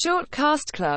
Shortcast Club.